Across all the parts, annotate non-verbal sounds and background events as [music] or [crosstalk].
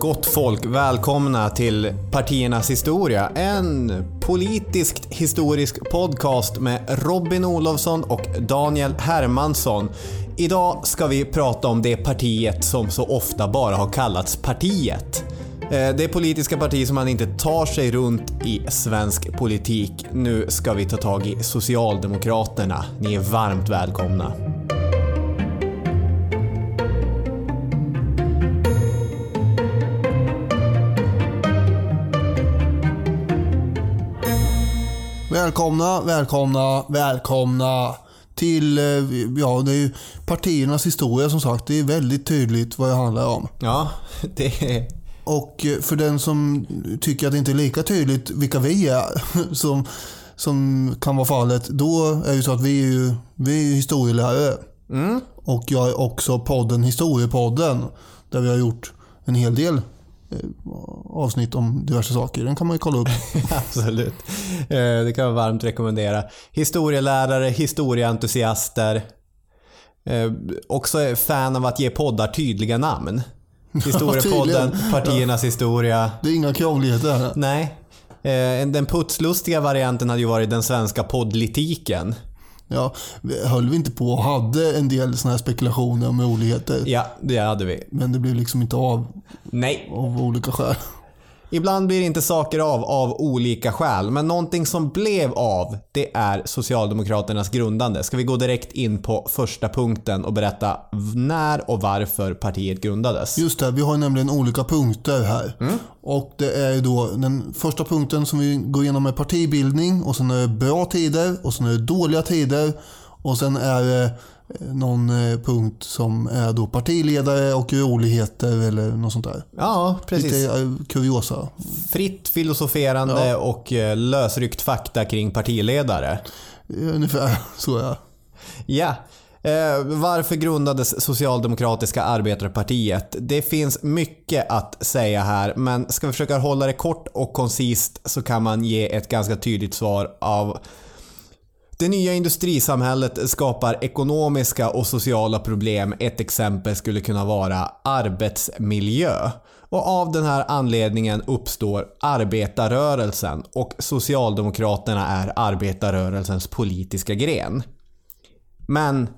Gott folk, välkomna till Partiernas historia. En politiskt historisk podcast med Robin Olofsson och Daniel Hermansson. Idag ska vi prata om det partiet som så ofta bara har kallats partiet. Eh, det politiska parti som man inte tar sig runt i svensk politik. Nu ska vi ta tag i Socialdemokraterna. Ni är varmt välkomna. Välkomna, välkomna, välkomna till, eh, ja det är ju partiernas historia som sagt. Det är väldigt tydligt vad det handlar om. Ja, [laughs] det är... Och eh, för den som tycker att det inte är lika tydligt vilka vi är, [laughs] som, som kan vara fallet, då är det så att vi är ju vi är historielärare. Mm. Och jag är också podden Historiepodden, där vi har gjort en hel del avsnitt om diverse saker. Den kan man ju kolla upp. [laughs] Absolut. Eh, Det kan jag varmt rekommendera. Historielärare, historieentusiaster. Eh, Också fan av att ge poddar tydliga namn. [laughs] Historiepodden, partiernas historia. Det är inga krångligheter. Nej. Eh, Den putslustiga varianten hade ju varit den svenska poddlitiken. Ja, höll vi inte på och hade en del såna här spekulationer om roligheter. Ja, det hade vi. Men det blev liksom inte av Nej. av olika skäl. Ibland blir inte saker av av olika skäl, men någonting som blev av, det är Socialdemokraternas grundande. Ska vi gå direkt in på första punkten och berätta när och varför partiet grundades? Just det, vi har nämligen olika punkter här. Mm. Och det är då den första punkten som vi går igenom är partibildning och sen är det bra tider och sen är det dåliga tider och sen är det någon eh, punkt som är då partiledare och roligheter eller något sånt där. Ja, precis. Lite eh, kuriosa. Fritt filosoferande och eh, lösryckt fakta kring partiledare. Ungefär [laughs] så ja. Ja. Eh, varför grundades Socialdemokratiska arbetarepartiet? Det finns mycket att säga här, men ska vi försöka hålla det kort och koncist så kan man ge ett ganska tydligt svar av det nya industrisamhället skapar ekonomiska och sociala problem. Ett exempel skulle kunna vara arbetsmiljö. Och av den här anledningen uppstår arbetarrörelsen och Socialdemokraterna är arbetarrörelsens politiska gren. Men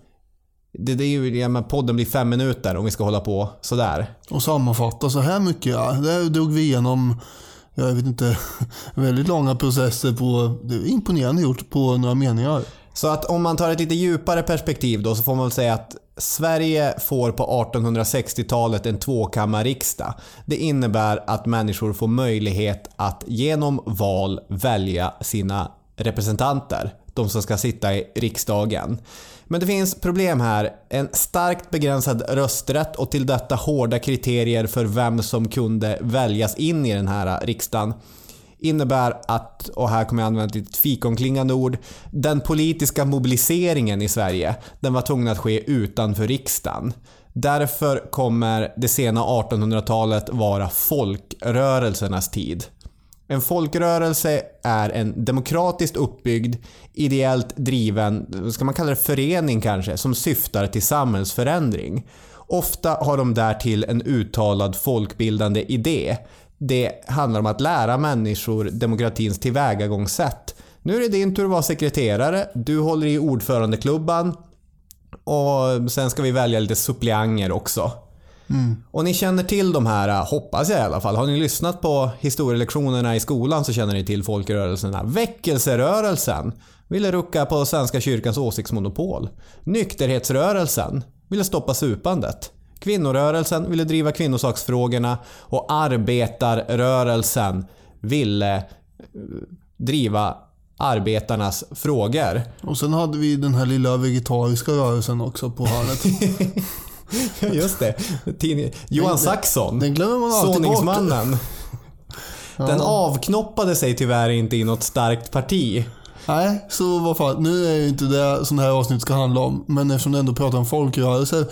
det, det är ju, ja, men podden blir fem minuter om vi ska hålla på sådär. Och sammanfatta så här mycket ja. Det drog vi igenom, jag vet inte, [laughs] väldigt långa processer på, det är imponerande gjort på några meningar. Så att om man tar ett lite djupare perspektiv då så får man väl säga att Sverige får på 1860-talet en tvåkammarriksdag. Det innebär att människor får möjlighet att genom val välja sina representanter. De som ska sitta i riksdagen. Men det finns problem här. En starkt begränsad rösträtt och till detta hårda kriterier för vem som kunde väljas in i den här riksdagen innebär att, och här kommer jag använda ett litet fikonklingande ord, den politiska mobiliseringen i Sverige, den var tvungen att ske utanför riksdagen. Därför kommer det sena 1800-talet vara folkrörelsernas tid. En folkrörelse är en demokratiskt uppbyggd, ideellt driven, ska man kalla det förening kanske, som syftar till samhällsförändring. Ofta har de därtill en uttalad folkbildande idé. Det handlar om att lära människor demokratins tillvägagångssätt. Nu är det din tur att vara sekreterare, du håller i ordförandeklubban och sen ska vi välja lite suppleanter också. Och ni känner till de här, hoppas jag i alla fall. Har ni lyssnat på historielektionerna i skolan så känner ni till folkrörelserna. Väckelserörelsen ville rucka på Svenska kyrkans åsiktsmonopol. Nykterhetsrörelsen ville stoppa supandet. Kvinnorörelsen ville driva kvinnosaksfrågorna och arbetarrörelsen ville eh, driva arbetarnas frågor. Och sen hade vi den här lilla vegetariska rörelsen också på hörnet. [laughs] [laughs] Just det. Tidning. Johan Saxon. Den glömmer man alltid bort. Såningsmannen. [laughs] Den avknoppade sig tyvärr inte i något starkt parti. Nej, så vad fan. Nu är ju inte det som det här avsnittet ska handla om. Men eftersom det ändå pratar om folkrörelser.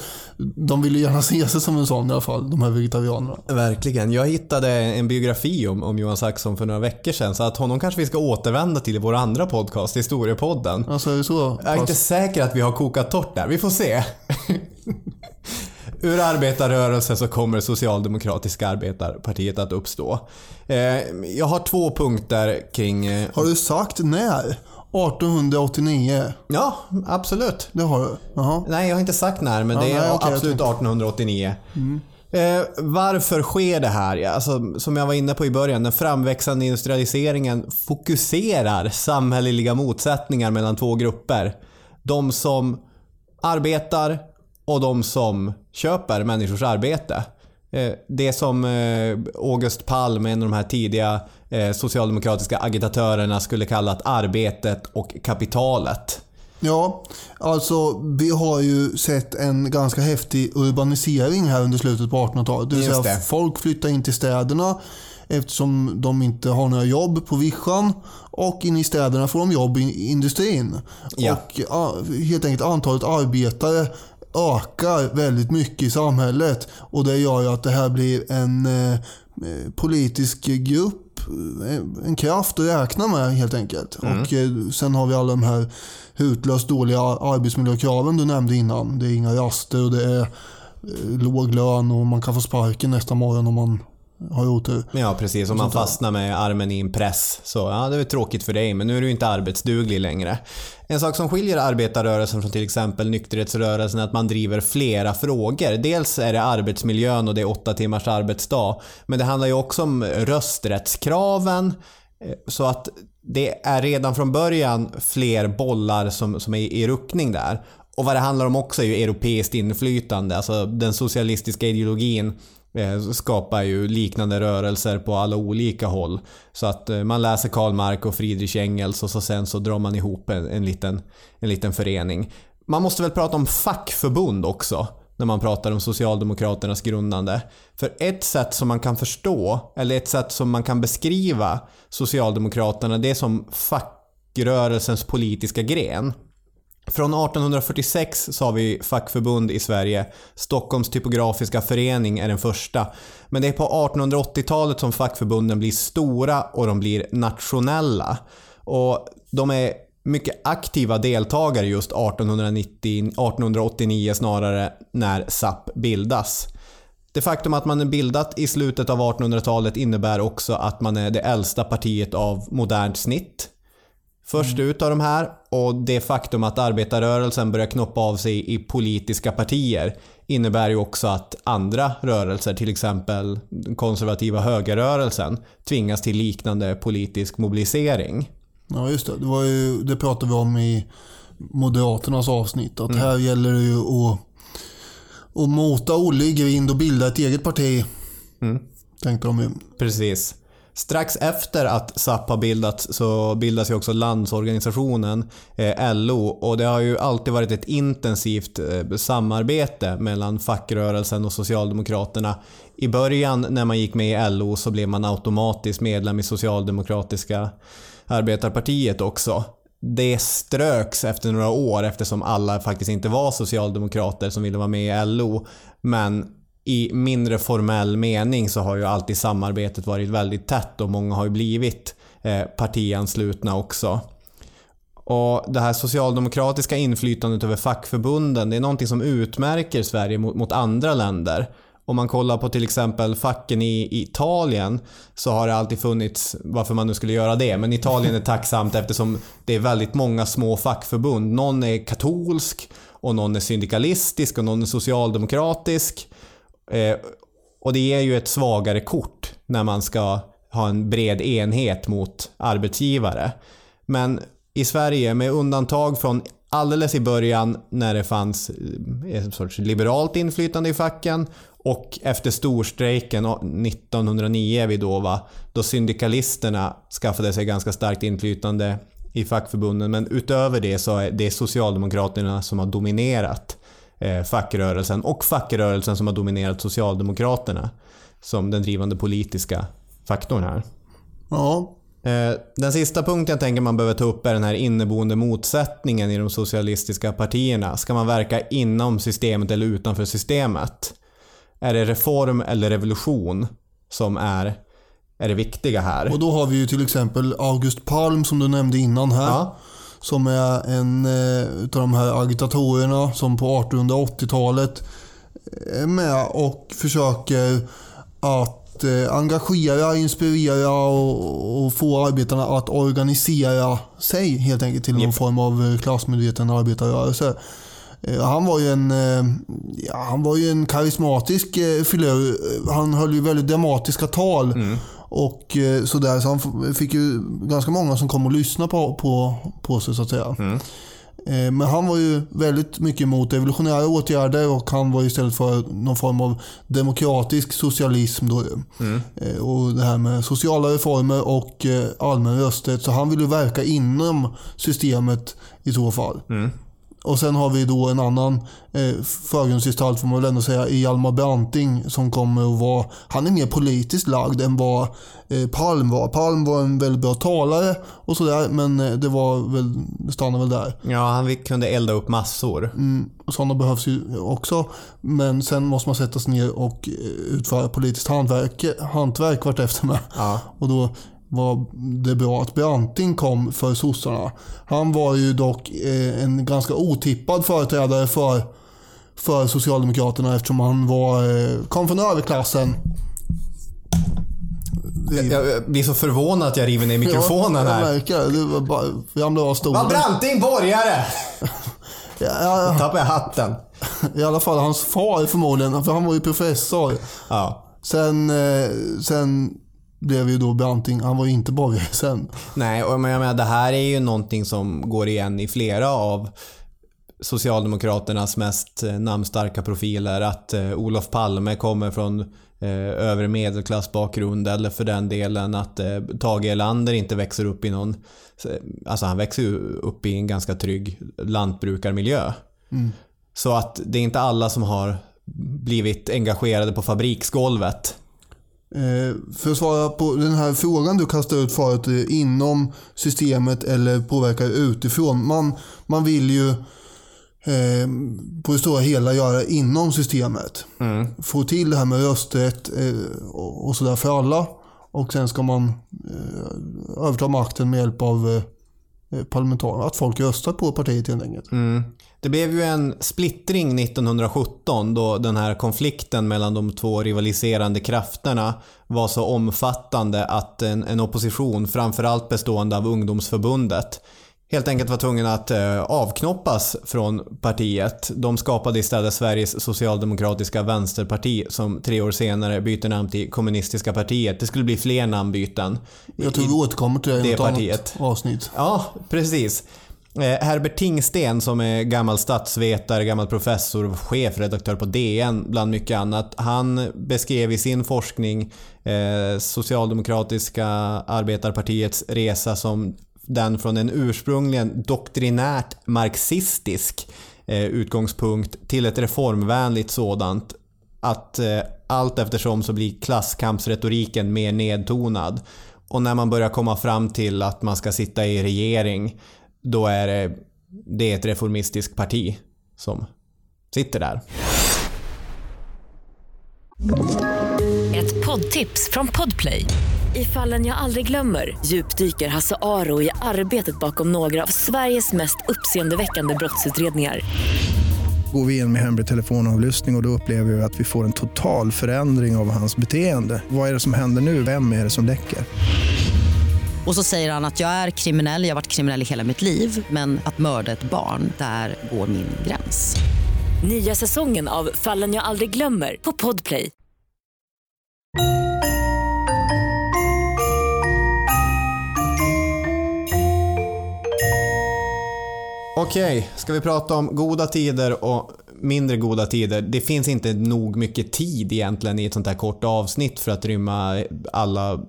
De vill ju gärna [laughs] se sig som en sån i alla fall, de här vegetarianerna. Verkligen. Jag hittade en biografi om, om Johan Saxon för några veckor sedan så att honom kanske vi ska återvända till i vår andra podcast, Historiepodden. Alltså är det så? Jag är inte säker att vi har kokat torrt där. Vi får se. Ur arbetarrörelsen så kommer Socialdemokratiska arbetarpartiet att uppstå. Eh, jag har två punkter kring... Eh, Har du sagt när? 1889? ja, absolut. Det har du? Jaha. Nej, jag har inte sagt när, men Ja, det är nej, jag absolut tänkte- 1889. Eh, varför sker det här? Alltså, som jag var inne på i början, den framväxande industrialiseringen fokuserar samhälleliga motsättningar mellan två grupper. De som arbetar och de som köper människors arbete. Eh, Det som eh, August Palm, en av de här tidiga eh, socialdemokratiska agitatörerna, skulle kalla att arbetet och kapitalet. Ja, alltså vi har ju sett en ganska häftig urbanisering här under slutet på 1800-talet. Det vill Just säga det. folk flyttar in till städerna eftersom de inte har några jobb på vischan. Och inne i städerna får de jobb i industrin. Ja. Och helt enkelt antalet arbetare ökar väldigt mycket i samhället. Och det gör ju att det här blir en eh, politisk grupp, eh, en kraft att räkna med helt enkelt. Och eh, sen har vi alla de här hutlöst dåliga arbetsmiljökraven du nämnde innan. Det är inga raster och det är eh, låg lön och man kan få sparken nästa morgon om man har otur. Ja precis, om man fastnar med armen i en press. Så ja, det är tråkigt för dig, men nu är du inte arbetsduglig längre. En sak som skiljer arbetarrörelsen från till exempel nykterhetsrörelsen är att man driver flera frågor. Dels är det arbetsmiljön och det är åtta timmars arbetsdag. Men det handlar ju också om rösträttskraven. eh, Så att det är redan från början fler bollar som, som är i ruckning där. Och vad det handlar om också är ju europeiskt inflytande. Alltså den socialistiska ideologin Eh, skapar ju liknande rörelser på alla olika håll. Så att eh, man läser Karl Marx och Friedrich Engels och så sen så drar man ihop en, en, liten, en liten förening. Man måste väl prata om fackförbund också när man pratar om Socialdemokraternas grundande. För ett sätt som man kan förstå, eller ett sätt som man kan beskriva Socialdemokraterna, det är som fackrörelsens politiska gren. Från 1846 så har vi fackförbund i Sverige. Stockholms typografiska förening är den första. Men det är på 1880-talet som fackförbunden blir stora och de blir nationella. Och de är mycket aktiva deltagare just 1890, 1889 snarare, när SAP bildas. Det faktum att man är bildat i slutet av 1800-talet innebär också att man är det äldsta partiet av modernt snitt. Först ut av de här och det faktum att arbetarrörelsen börjar knoppa av sig i politiska partier innebär ju också att andra rörelser, till exempel den konservativa högerrörelsen, tvingas till liknande politisk mobilisering. Ja, just det. Det, var ju, det pratade vi om i Moderaternas avsnitt. Att här gäller det ju att, att mota Olle i grind och bilda ett eget parti. Tänkte de ju. Precis. Strax efter att SAP har bildats så bildas ju också Landsorganisationen, eh, LO, och det har ju alltid varit ett intensivt eh, samarbete mellan fackrörelsen och Socialdemokraterna. I början när man gick med i LO så blev man automatiskt medlem i Socialdemokratiska arbetarpartiet också. Det ströks efter några år eftersom alla faktiskt inte var socialdemokrater som ville vara med i LO. Men i mindre formell mening så har ju alltid samarbetet varit väldigt tätt och många har ju blivit eh, partianslutna också. Och det här socialdemokratiska inflytandet över fackförbunden, det är någonting som utmärker Sverige mot, mot andra länder. Om man kollar på till exempel facken i i Italien så har det alltid funnits, varför man nu skulle göra det, men Italien är tacksamt eftersom det är väldigt många små fackförbund. Någon är katolsk och någon är syndikalistisk och någon är socialdemokratisk. Eh, och det ger ju ett svagare kort när man ska ha en bred enhet mot arbetsgivare. Men i Sverige, med undantag från alldeles i början när det fanns ett en sorts liberalt inflytande i facken och efter storstrejken 1909 är vi då va, då syndikalisterna skaffade sig ganska starkt inflytande i fackförbunden. Men utöver det så är det Socialdemokraterna som har dominerat eh, fackrörelsen och fackrörelsen som har dominerat Socialdemokraterna som den drivande politiska faktorn här. Ja, Eh, Den sista punkten jag tänker man behöver ta upp är den här inneboende motsättningen i de socialistiska partierna. Ska man verka inom systemet eller utanför systemet? Är det reform eller revolution som är, är det viktiga här? och då har vi ju till exempel August Palm som du nämnde innan här. Ja, Som är en eh, utav de här agitatorerna som på 1880-talet är med och försöker att eh, engagera, inspirera och, och få arbetarna att organisera sig helt enkelt till någon Japp. form av klassmedveten arbetarrörelse. Eh, Han var ju en, eh, ja, han var ju en karismatisk eh, filur. Han höll ju väldigt dramatiska tal. Och eh, sådär, så han fick ju ganska många som kom och lyssnade på, på, på sig så att säga. Eh, Men han var ju väldigt mycket emot evolutionära åtgärder och han var istället för någon form av demokratisk socialism. Då. Eh, Och det här med sociala reformer och allmän rösträtt. Så han ville verka inom systemet i så fall. Och sen har vi då en annan eh, förgrundsgestalt får man väl ändå säga, i Hjalmar Branting som kommer att vara, han är mer politiskt lagd än vad eh, Palm var. Palm var en väldigt bra talare och sådär men eh, det var väl, det stannar väl där. Ja, han kunde elda upp massor. Mm, sådana behövs ju också. Men sen måste man sätta sig ner och eh, utföra politiskt hantverk, hantverk vartefter med. Ja. Och då var det bra att Branting kom för sossarna. Han var ju dock eh, en ganska otippad företrädare för, för Socialdemokraterna eftersom han var, eh, kom från överklassen. Jag, jag blir så förvånad att jag river ner mikrofonen ja, här. Jag märker det. Var bara, ramlade av Var stolen. Branting borgare? [laughs] Ja, ja, Tappade jag hatten. I alla fall hans far förmodligen, för han var ju professor. Ja. Sen, eh, sen blev ju då Branting, han var ju inte borgare sen. Nej, och men jag menar, det här är ju någonting som går igen i flera av Socialdemokraternas mest eh, namnstarka profiler. Att eh, Olof Palme kommer från eh, övre medelklassbakgrund eller för den delen att eh, Tage Erlander inte växer upp i någon... Alltså han växer ju upp i en ganska trygg lantbrukarmiljö. Så att det är inte alla som har blivit engagerade på fabriksgolvet. Eh, för att svara på den här frågan du kastade ut förut, eh, inom systemet eller påverkar utifrån. Man, man vill ju eh, på det stora hela göra inom systemet. Få till det här med rösträtt eh, och, och sådär för alla. Och sen ska man eh, överta makten med hjälp av parlamentariker. Att folk röstar på partiet helt enkelt. Mm. Det blev ju en splittring 1917 då den här konflikten mellan de två rivaliserande krafterna var så omfattande att en, en opposition, framförallt bestående av ungdomsförbundet, helt enkelt var tvungen att eh, avknoppas från partiet. De skapade istället Sveriges socialdemokratiska vänsterparti som tre år senare byter namn till Kommunistiska partiet. Det skulle bli fler namnbyten. Jag tror vi återkommer till det i något partiet. annat avsnitt. Ja, precis. Eh, Herbert Tingsten som är gammal statsvetare, gammal professor, chefredaktör på DN bland mycket annat. Han beskrev i sin forskning eh, Socialdemokratiska arbetarpartiets resa som den från en ursprungligen doktrinärt marxistisk eh, utgångspunkt till ett reformvänligt sådant. Att eh, allt eftersom så blir klasskampsretoriken mer nedtonad. Och när man börjar komma fram till att man ska sitta i regering, då är det, det är ett reformistiskt parti som sitter där. Ett poddtips från Podplay. I fallen jag aldrig glömmer djupdyker Hasse Aro i arbetet bakom några av Sveriges mest uppseendeväckande brottsutredningar. Går vi in med hemlig telefonavlyssning och, och då upplever vi att vi får en total förändring av hans beteende. Vad är det som händer nu? Vem är det som läcker? Och så säger han att jag är kriminell, jag har varit kriminell i hela mitt liv men att mörda ett barn, där går min gräns. Nya säsongen av Fallen jag aldrig glömmer på Podplay. Okej, ska vi prata om goda tider och mindre goda tider? Det finns inte nog mycket tid egentligen i ett sånt här kort avsnitt för att rymma alla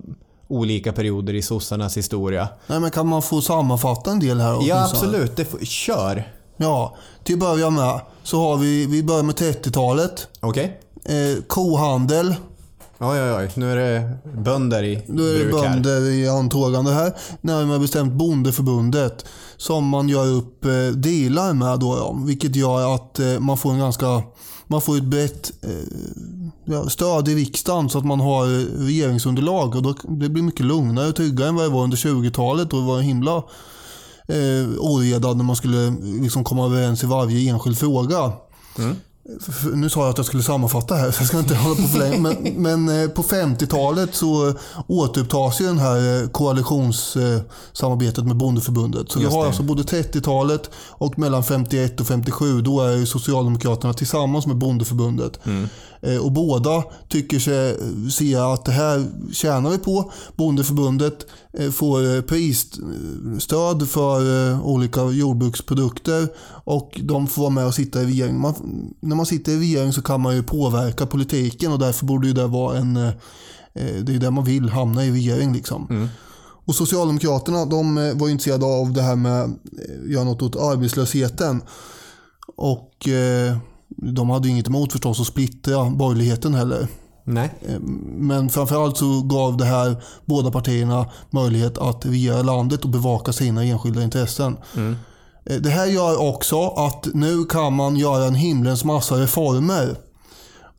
olika perioder i sossarnas historia. Nej, men kan man få sammanfatta en del här? Ja, absolut. Det får, kör. Ja, till att börja med så har vi, vi börjar med 30-talet. Okej? Eh, kohandel. Oj, oj, oj. Nu är det bönder i Då är det bruk här. bönder i antågande här. Närmare bestämt Bondeförbundet. Som man gör upp eh, dealar med då. Ja, vilket gör att eh, man får en ganska man får ett brett eh, stöd i riksdagen så att man har eh, regeringsunderlag. Och då, det blir mycket lugnare och tryggare än vad det var under 20-talet. Då det var en himla eh, oreda när man skulle eh, liksom komma överens i varje enskild fråga. Mm nu sa jag att jag skulle sammanfatta här, så jag ska inte [laughs] hålla på för länge. Men, men eh, på 50-talet så återupptas ju den här eh, koalitionssamarbetet med Bondeförbundet. Så vi har alltså både 30-talet och mellan 51 och 57. Då är ju Socialdemokraterna tillsammans med Bondeförbundet. Eh, Och båda tycker sig se att det här tjänar vi på. Bondeförbundet eh, får eh, prisstöd för eh, olika jordbruksprodukter och de får vara med och sitta i regeringen. Man, när man sitter i regering så kan man ju påverka politiken och därför borde ju det vara en... eh, eh, Det är det man vill, hamna i regering liksom. Och Socialdemokraterna de eh, var ju intresserade av det här med att göra något åt arbetslösheten. Och eh, de hade ju inget emot förstås att splittra borgerligheten heller. Nej. Men framförallt så gav det här båda partierna möjlighet att regera landet och bevaka sina enskilda intressen. Eh, Det här gör också att nu kan man göra en himlens massa reformer.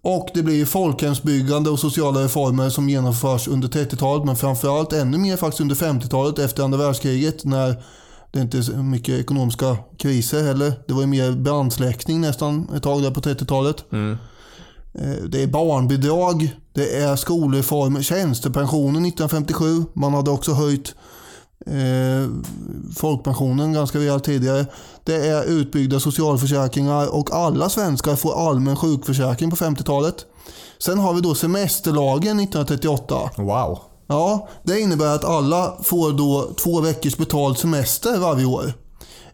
Och det blir folkhemsbyggande och sociala reformer som genomförs under 30-talet men framförallt ännu mer faktiskt under 50-talet efter andra världskriget när det inte är så mycket ekonomiska kriser heller. Det var ju mer brandsläckning nästan ett tag där på 30-talet. Eh, Det är barnbidrag, det är skolreformer, tjänstepensionen 1957. Man hade också höjt eh, folkpensionen ganska rejält tidigare. Det är utbyggda socialförsäkringar och alla svenskar får allmän sjukförsäkring på 50-talet. Sen har vi då semesterlagen 1938. Wow. Ja, det innebär att alla får då två veckors betald semester varje år.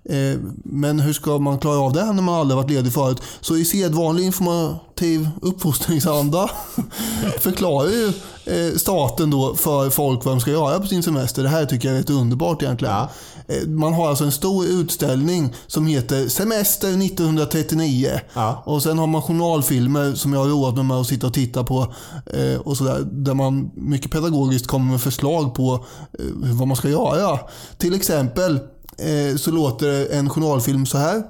Eh, Men hur ska man klara av det när man aldrig varit ledig förut? Så i sedvanlig informativ uppfostringsanda [laughs] förklarar ju eh, staten då för folk vad de ska göra på sin semester. Det här tycker jag är rätt underbart egentligen. Ja. Eh, Man har alltså en stor utställning som heter Semester 1939. Ja. Och sen har man journalfilmer som jag har roat mig med att sitta och titta på. Och sådär, där man mycket pedagogiskt kommer med förslag på vad man ska göra. Till exempel eh, så låter en journalfilm så här.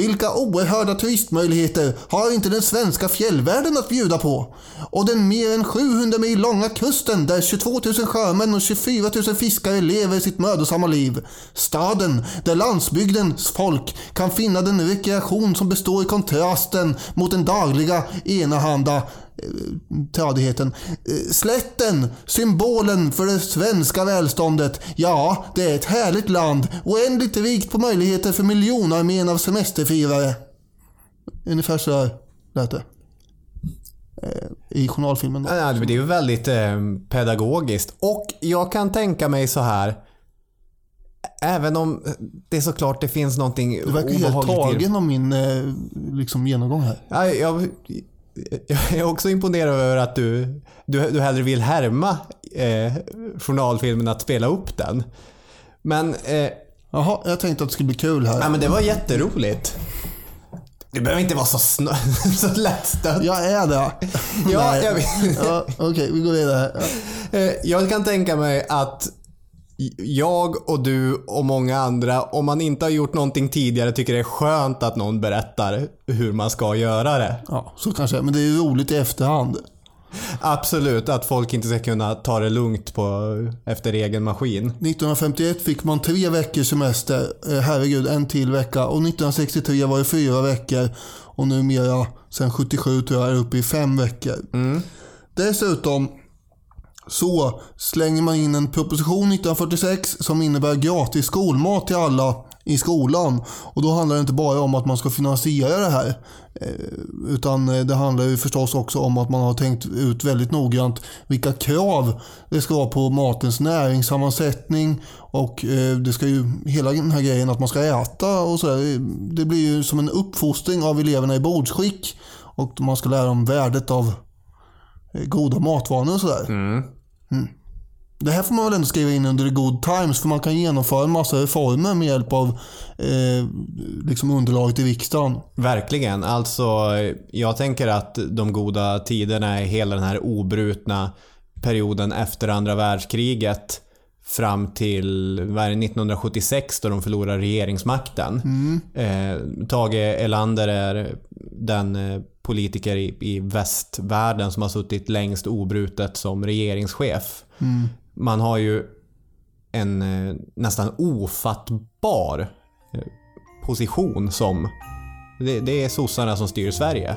Vilka oerhörda turistmöjligheter har inte den svenska fjällvärlden att bjuda på? Och den mer än 700 mil långa kusten där 22 000 sjömän och 24 000 fiskare lever sitt mödosamma liv. Staden där landsbygdens folk kan finna den rekreation som består i kontrasten mot den dagliga enahanda tradigheten. Slätten, symbolen för det svenska välståndet. Ja, det är ett härligt land, oändligt rikt på möjligheter för miljonarmén av semesterfirare. Ungefär så här lät det. Eh, I journalfilmen. Då. Ja, Det är ju väldigt eh, pedagogiskt. Och jag kan tänka mig så här. Även om det såklart det finns någonting Du verkar helt obehagligt tagen av min eh, liksom, genomgång här. Ja, jag, jag är också imponerad över att du, du, du hellre vill härma eh, journalfilmen att spela upp den. Men, eh, Jaha, jag tänkte att det skulle bli kul här. ja, men det var jätteroligt. Du behöver inte vara så, snö- [laughs] så lättstött. Jag är det. Ja, jag vet. ja, Okej, vi går vidare. Eh, Jag kan tänka mig att jag och du och många andra, om man inte har gjort någonting tidigare, tycker det är skönt att någon berättar hur man ska göra det. Ja, så kanske. Men det är ju roligt i efterhand. Absolut, att folk inte ska kunna ta det lugnt på, efter egen maskin. 1951 fick man tre veckors semester. Eh, Herregud, en till vecka. Och 1963 var det fyra veckor. Och numera, sen 77 tror jag, är uppe i fem veckor. Dessutom så slänger man in en proposition 1946 som innebär gratis skolmat till alla i skolan. Och då handlar det inte bara om att man ska finansiera det här. Eh, utan eh, det handlar ju förstås också om att man har tänkt ut väldigt noggrant vilka krav det ska vara på matens näringssammansättning. Och eh, det ska ju, hela den här grejen att man ska äta och sådär. Det blir ju som en uppfostring av eleverna i bordsskick. Och man ska lära dem värdet av goda matvanor och sådär. Mm. Det här får man väl ändå skriva in under good times för man kan genomföra en massa reformer med hjälp av eh, liksom underlaget i riksdagen. Verkligen. Alltså, jag tänker att de goda tiderna är hela den här obrutna perioden efter andra världskriget fram till vad är det, 1976 då de förlorar regeringsmakten. Eh, Tage Erlander är den eh, politiker i, i västvärlden som har suttit längst obrutet som regeringschef. Man har ju en eh, nästan ofattbar eh, position som Det, det är sossarna som styr Sverige.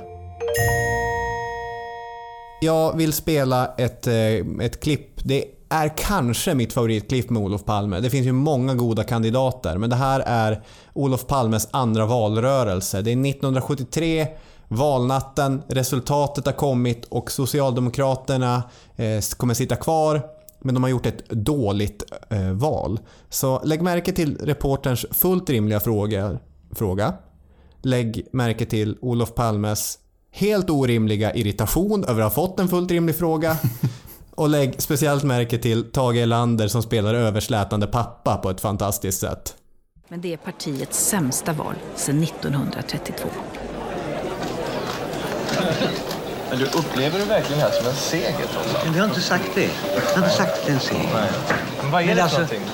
Jag vill spela ett, eh, ett klipp. Det är kanske mitt favoritklipp med Olof Palme. Det finns ju många goda kandidater, men det här är Olof Palmes andra valrörelse. Det är 1973, valnatten, resultatet har kommit och Socialdemokraterna eh, kommer sitta kvar. Men de har gjort ett dåligt eh, val. Så lägg märke till reporterns fullt rimliga fråga. fråga. Lägg märke till Olof Palmes helt orimliga irritation över att ha fått en fullt rimlig fråga. [laughs] Och lägg speciellt märke till Tage Erlander som spelar överslätande pappa på ett fantastiskt sätt. Men det är partiets sämsta val sedan 1932. Men du, upplever du verkligen det här som en seger trots allt? Men vi har inte sagt det. Vi har inte sagt att det är en seger. Men vad är Men det alltså- för någonting?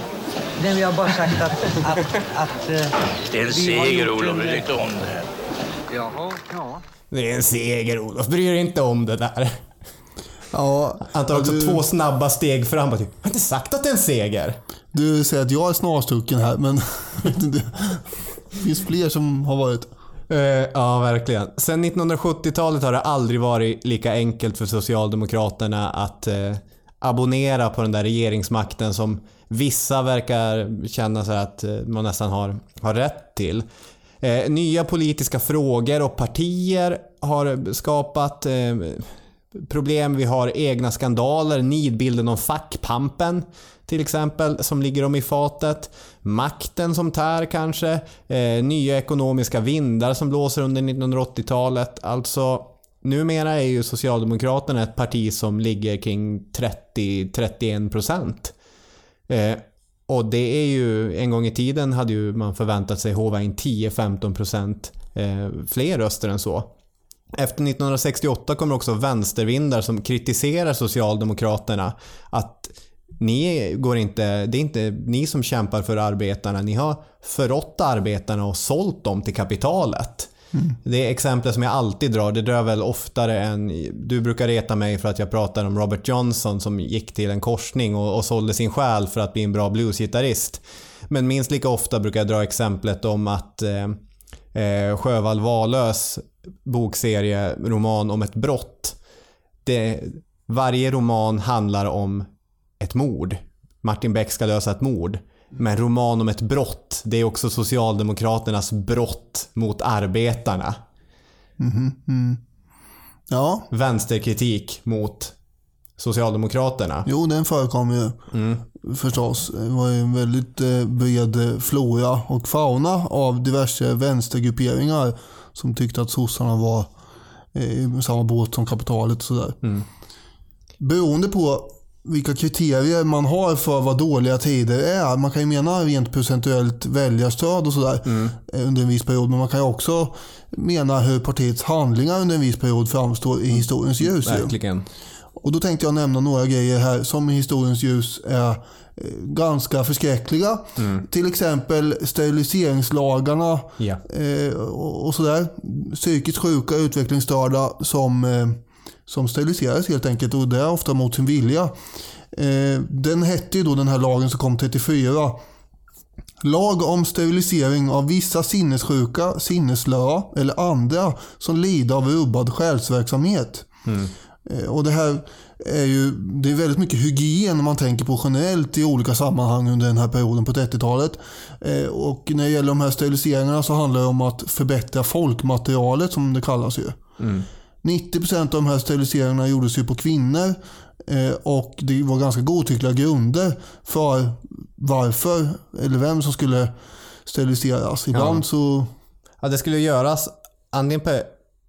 Nej, vi har bara sagt att... att, att eh, Det är en vi har seger, gjort Olof. Bry dig inte om det här. Jaha, ja. Det är en seger Olof, bry dig inte om det där. Ja, Han tar också du, två snabba steg fram och typ, jag har inte sagt att det är en seger. Du säger att jag är snarstucken här, men [laughs] det finns fler som har varit. Eh, ja, verkligen. Sen 1970-talet har det aldrig varit lika enkelt för Socialdemokraterna att eh, abonnera på den där regeringsmakten som vissa verkar känna sig att eh, man nästan har, har rätt till. Eh, nya politiska frågor och partier har skapat eh, problem. Vi har egna skandaler, nidbilden om fackpampen till exempel, som ligger dem i fatet. Makten som tär kanske. Eh, nya ekonomiska vindar som blåser under 1980-talet. Alltså, numera är ju Socialdemokraterna ett parti som ligger kring 30-31%. Eh, och det är ju, en gång i tiden hade ju man förväntat sig hova in 10-15% eh, fler röster än så. Efter 1968 kommer också vänstervindar som kritiserar Socialdemokraterna att ni går inte, det är inte ni som kämpar för arbetarna, ni har förrått arbetarna och sålt dem till kapitalet. Det är exempel som jag alltid drar, det drar väl oftare än... Du brukar reta mig för att jag pratar om Robert Johnson som gick till en korsning och, och sålde sin själ för att bli en bra bluesgitarrist. Men minst lika ofta brukar jag dra exemplet om att eh, eh, Sjövall Wahlöös bokserie, roman om ett brott. Det, varje roman handlar om ett mord. Martin Beck ska lösa ett mord. Men roman om ett brott, det är också Socialdemokraternas brott mot arbetarna. Ja, Vänsterkritik mot Socialdemokraterna. jo den förekom ju förstås. Det var ju en väldigt eh, bred flora och fauna av diverse vänstergrupperingar som tyckte att sossarna var eh, i samma båt som kapitalet och sådär. Beroende på vilka kriterier man har för vad dåliga tider är. Man kan ju mena rent procentuellt väljarstöd och sådär eh, under en viss period. Men man kan ju också mena hur partiets handlingar under en viss period framstår i historiens ljus. ju. Verkligen. Och då tänkte jag nämna några grejer här som i historiens ljus är eh, ganska förskräckliga. Till exempel steriliseringslagarna och och sådär. Psykiskt sjuka, utvecklingsstörda som, eh, som steriliseras helt enkelt och det är ofta mot sin vilja. Eh, Den hette ju då den här lagen som kom 34. Lag om sterilisering av vissa sinnessjuka, sinneslöa eller andra som lider av rubbad själsverksamhet. Eh, Och det här är ju det är väldigt mycket hygien man tänker på generellt i olika sammanhang under den här perioden på 30-talet. Eh, Och när det gäller de här steriliseringarna så handlar det om att förbättra folkmaterialet som det kallas ju. 90% av de här steriliseringarna gjordes ju på kvinnor eh, och det var ganska godtyckliga grunder för varför eller vem som skulle steriliseras. Ibland Ja. så Ja, det skulle göras antingen på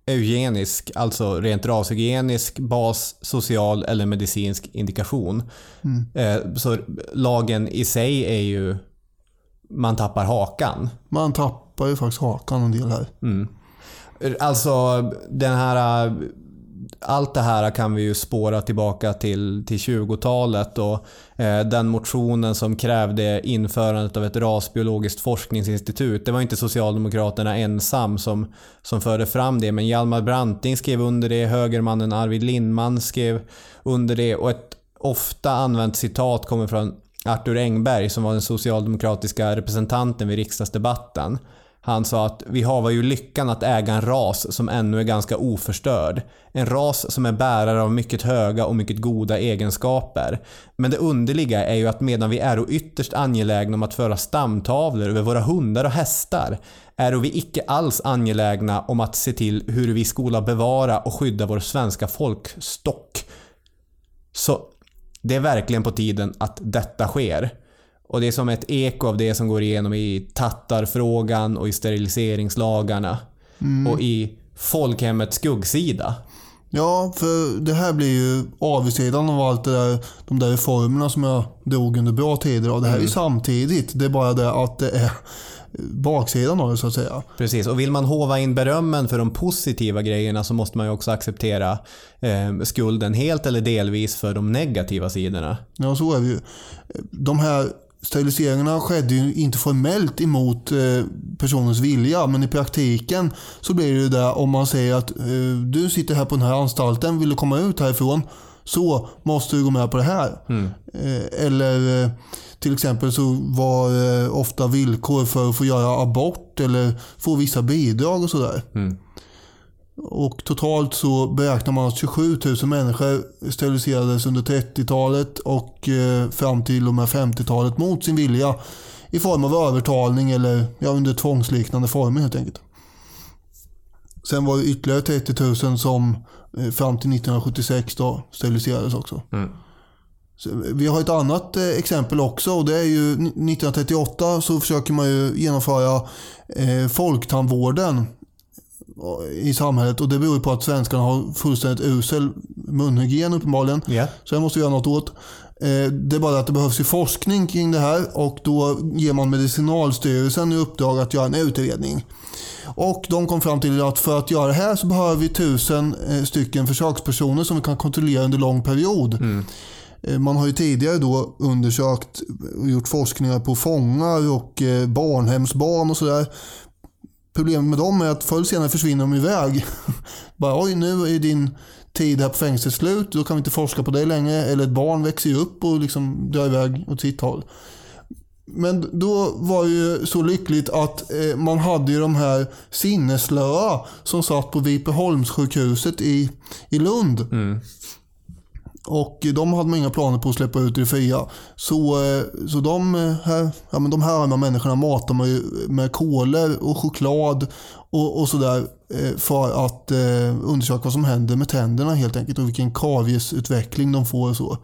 eugenisk, alltså rent rashygienisk bas, social eller medicinsk indikation. Eh, Så lagen i sig är ju man tappar hakan. man tappar ju faktiskt hakan en del här. Alltså den här... Allt det här kan vi ju spåra tillbaka till, till 20-talet och eh, den motionen som krävde införandet av ett rasbiologiskt forskningsinstitut. Det var inte Socialdemokraterna ensam som, som förde fram det men Hjalmar Branting skrev under det, högermannen Arvid Lindman skrev under det och ett ofta använt citat kommer från Arthur Engberg som var den socialdemokratiska representanten vid riksdagsdebatten. Han sa att vi har ju lyckan att äga en ras som ännu är ganska oförstörd. En ras som är bärare av mycket höga och mycket goda egenskaper. Men det underliga är ju att medan vi är ytterst angelägna om att föra stamtavlor över våra hundar och hästar är vi icke alls angelägna om att se till hur vi skola bevara och skydda vår svenska folkstock. Så det är verkligen på tiden att detta sker. Och det är som ett eko av det som går igenom i tattarfrågan och i steriliseringslagarna. Och i folkhemmets skuggsida. Ja, för det här blir ju avsidan av allt det där, de där reformerna som jag drog under bra tider. Och det här är ju samtidigt. Det är bara det att det är baksidan av det så att säga. Precis, och vill man hova in berömmen för de positiva grejerna så måste man ju också acceptera eh, skulden helt eller delvis för de negativa sidorna. Ja, så är det ju. De här steriliseringarna skedde ju inte formellt emot eh, personens vilja, men i praktiken så blir det ju det om man säger att eh, du sitter här på den här anstalten, vill du komma ut härifrån så måste du gå med på det här. Eh, eller till exempel så var ofta villkor för att få göra abort eller få vissa bidrag och sådär. Och totalt så beräknar man att 27 000 människor steriliserades under 30-talet och eh, fram till och med 50-talet mot sin vilja i form av övertalning eller ja, under tvångsliknande former helt enkelt. Sen var det ytterligare 30 000 som eh, fram till 1976 då steriliserades också. Så Vi har ett annat eh, exempel också och det är ju 1938 så försöker man ju genomföra eh, folktandvården i samhället och det beror på att svenskarna har fullständigt usel munhygien uppenbarligen. Ja. Så det måste vi göra något åt. Eh, Det är bara att det behövs forskning kring det här och då ger man Medicinalstyrelsen i uppdrag att göra en utredning. Och de kom fram till att för att göra det här så behöver vi tusen eh, stycken försökspersoner som vi kan kontrollera under lång period. Eh, Man har ju tidigare då undersökt och gjort forskningar på fångar och barnhemsbarn och sådär. Problemet med dem är att förr eller senare försvinner de iväg. [laughs] Bara oj nu är din tid här på fängelset slut, då kan vi inte forska på dig längre. Eller ett barn växer ju upp och liksom drar iväg åt sitt håll. Men då var det ju så lyckligt att eh, man hade ju de här sinneslöa som satt på Vipeholmssjukhuset i, i Lund. Mm. Och de hade man inga planer på att släppa ut i det fria. Så, eh, så de, eh, här, ja, men de här arma människorna matar man ju med kolor och choklad och, och sådär eh, för att eh, undersöka vad som händer med tänderna helt enkelt och vilken kaviesutveckling de får och så.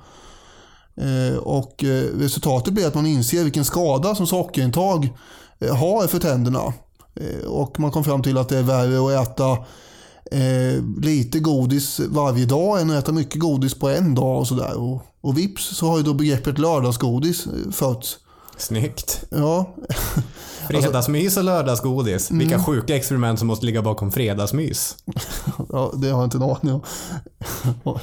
Eh, Och eh, resultatet blir att man inser vilken skada som sockerintag har för tänderna. Eh, Och man kom fram till att det är värre att äta eh, lite godis varje dag än att äta mycket godis på en dag och sådär. Och, och vips så har ju då begreppet lördagsgodis eh, fötts. Snyggt. Ja, [laughs] Fredagsmys och lördagsgodis. Vilka sjuka experiment som måste ligga bakom fredagsmys. [laughs] ja, det har jag inte en aning om. [laughs]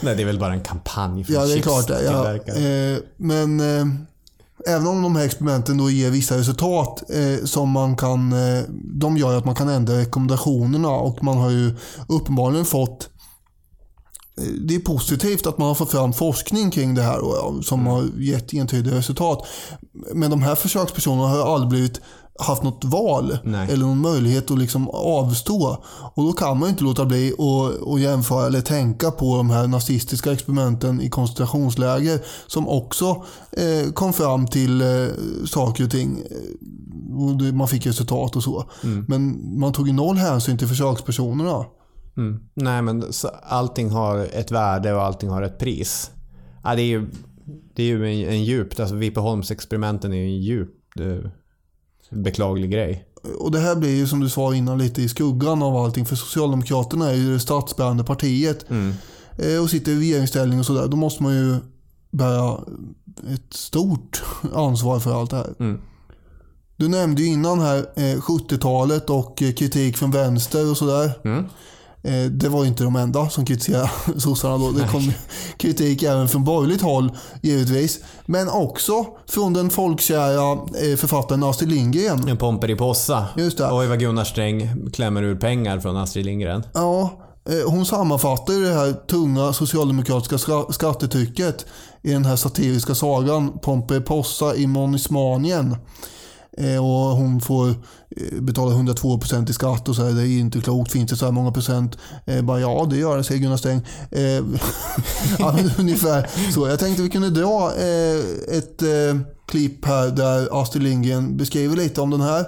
Nej, det är väl bara en kampanj för Ja, det är klart. Ja. Eh, men eh, även om de här experimenten då ger vissa resultat eh, som man kan, eh, de gör att man kan ändra rekommendationerna och man har ju uppenbarligen fått eh, det är positivt att man har fått fram forskning kring det här och, som har gett entydiga resultat. Men de här försökspersonerna har aldrig blivit haft något val Nej. eller någon möjlighet att liksom avstå. Och då kan man ju inte låta bli att, att jämföra eller tänka på de här nazistiska experimenten i koncentrationsläger som också eh, kom fram till eh, saker och ting. Eh, Man fick resultat och så. Men man tog ju noll hänsyn till försökspersonerna. Mm. Nej, men så, allting har ett värde och allting har ett pris. Ja, det är ju, det är ju en, en djupt, alltså Vipeholmsexperimenten är ju en djupt eh, beklaglig grej. Och det här blir ju som du sa innan lite i skuggan av allting. För Socialdemokraterna är ju det statsbärande partiet. Eh, Och sitter i regeringsställning och sådär. Då måste man ju bära ett stort ansvar för allt det här. Du nämnde ju innan här eh, 70-talet och eh, kritik från vänster och sådär. Eh, Det var ju inte de enda som kritiserade [laughs] sossarna då. Det kom kritik även från borgerligt håll givetvis. Men också från den folkkära eh, författaren Astrid Lindgren. En Pomperipossa. Just det. Oj vad Gunnar Sträng klämmer ur pengar från Astrid Lindgren. Ja, eh, hon sammanfattar det här tunga socialdemokratiska ska- skattetrycket i den här satiriska sagan Pomperipossa i Monismanien. Eh, och hon får eh, betala 102% i skatt och så här, det är inte klokt, finns det så här många procent? Eh, bara, ja, det gör det, säger Gunnar Sträng. Eh, [laughs] ja, men ungefär så. Jag tänkte vi kunde dra eh, ett eh, klipp här där Astrid Lindgren beskriver lite om den här.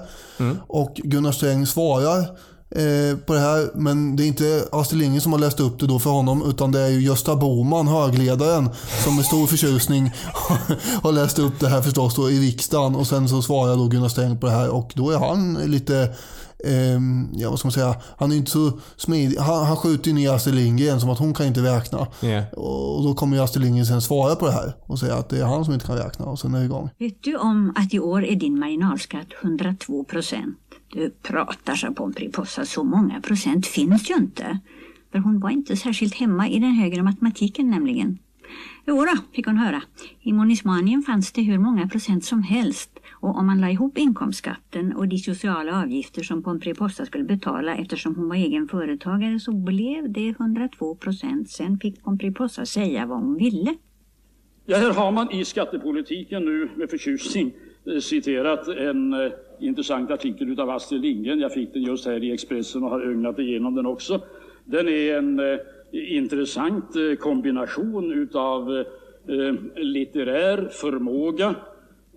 Och Gunnar Sträng svarar eh, på det här. Men det är inte Astrid Lindgren som har läst upp det då för honom utan det är ju Gösta Bohman, högledaren, som med stor förtjusning [laughs] har läst upp det här förstås då i riksdagen. Och sen så svarar då Gunnar Sträng på det här och då är han lite ehm, ja, vad ska man säga? Han är inte så smidig. Han, han skjuter ju ner Astrid Lindgren som att hon kan inte räkna. Ja. Och då kommer ju Astrid Lindgren sen svara på det här och säga att det är han som inte kan räkna och sen är det igång. Vet du om att i år är din marginalskatt 102 procent? Du pratar, sa Pomperipossa, så många procent finns ju inte. För hon var inte särskilt hemma i den högre matematiken nämligen. Jo då, fick hon höra. I Monismanien fanns det hur många procent som helst. Och om man la ihop inkomstskatten och de sociala avgifter som Pomperipossa skulle betala eftersom hon var egen företagare så blev det 102 procent. Sen fick Pomperipossa säga vad hon ville. Ja, här har man i skattepolitiken nu med förtjusning eh, citerat en eh, intressant artikel utav Astrid Lindgren. Jag fick den just här i Expressen och har ögnat igenom den också. Den är en eh, intressant eh, kombination utav eh, litterär förmåga